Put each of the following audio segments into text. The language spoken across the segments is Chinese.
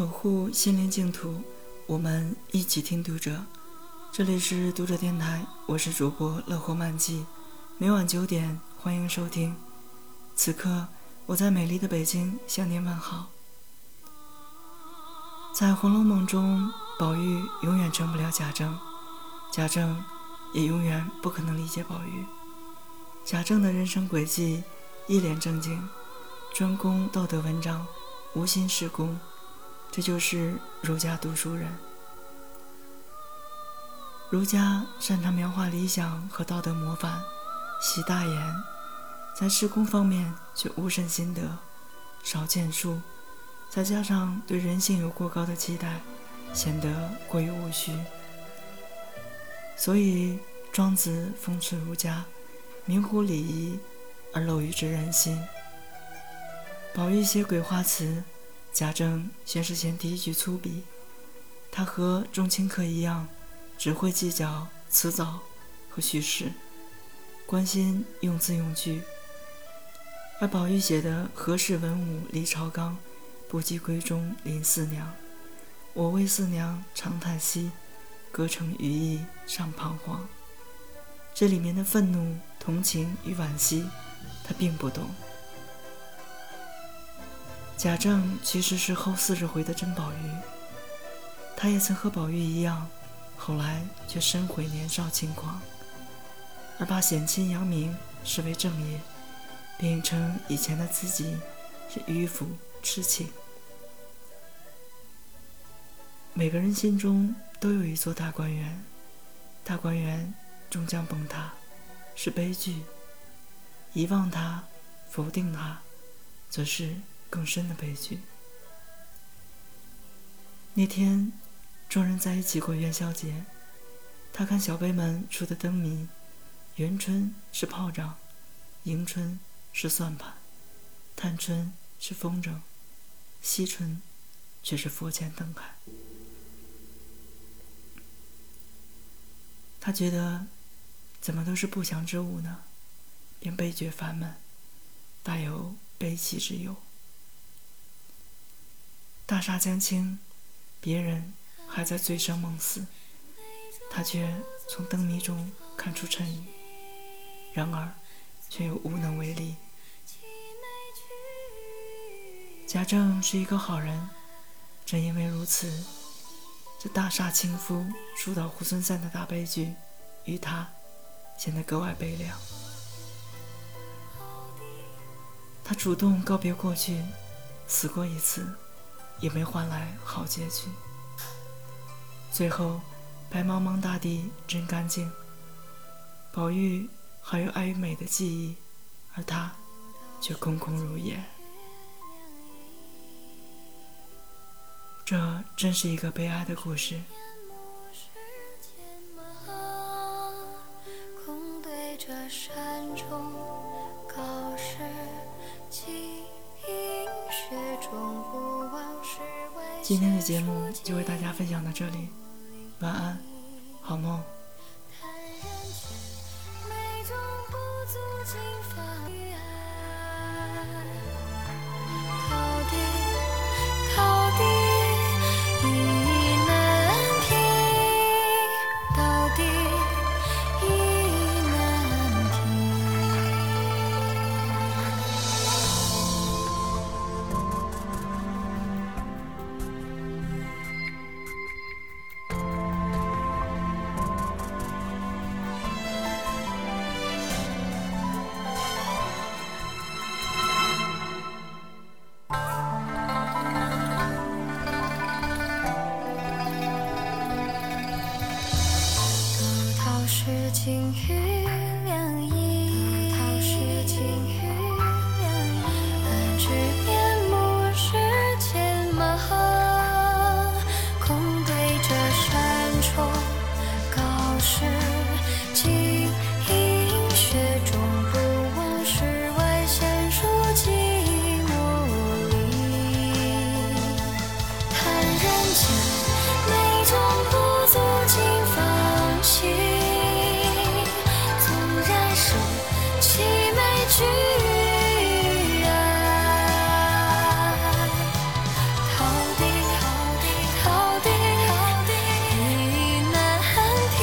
守护心灵净土，我们一起听读者。这里是读者电台，我是主播乐活漫记，每晚九点欢迎收听。此刻我在美丽的北京向您问好。在《红楼梦》中，宝玉永远成不了贾政，贾政也永远不可能理解宝玉。贾政的人生轨迹一脸正经，专攻道德文章，无心事公。这就是儒家读书人。儒家擅长描画理想和道德模范，习大言，在施工方面却无甚心得，少建树，再加上对人性有过高的期待，显得过于务虚。所以庄子讽刺儒家明乎礼仪而陋于知人心。宝玉写鬼画词。贾政先是嫌第一句粗鄙，他和众卿客一样，只会计较辞藻和叙事，关心用字用句。而宝玉写的“何事文武李朝纲，不及闺中林四娘。我为四娘长叹息，隔成羽翼尚彷徨。”这里面的愤怒、同情与惋惜，他并不懂。贾政其实是后四十回的甄宝玉，他也曾和宝玉一样，后来却深悔年少轻狂，而把显亲扬名视为正业，并称以前的自己是迂腐痴情。每个人心中都有一座大观园，大观园终将崩塌，是悲剧；遗忘它，否定它，则是。更深的悲剧。那天，众人在一起过元宵节，他看小辈们出的灯谜，元春是炮仗，迎春是算盘，探春是风筝，惜春却是佛前灯海。他觉得，怎么都是不祥之物呢？便悲觉烦闷，大有悲戚之忧。大厦将倾，别人还在醉生梦死，他却从灯谜中看出衬语，然而却又无能为力。贾政是一个好人，正因为如此，这大厦倾覆、疏导猢狲散的大悲剧，与他显得格外悲凉。他主动告别过去，死过一次。也没换来好结局。最后，白茫茫大地真干净。宝玉还有爱与美的记忆，而他却空空如也。这真是一个悲哀的故事。空对着山中今天的节目就为大家分享到这里，晚安，好梦。是晴雨凉意，桃是晴雨意，到底到底到底到底意难平，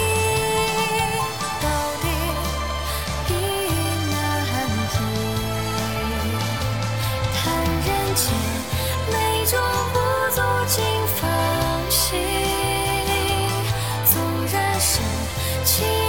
到底意难平。叹人间，美中不足竟方心。纵然是。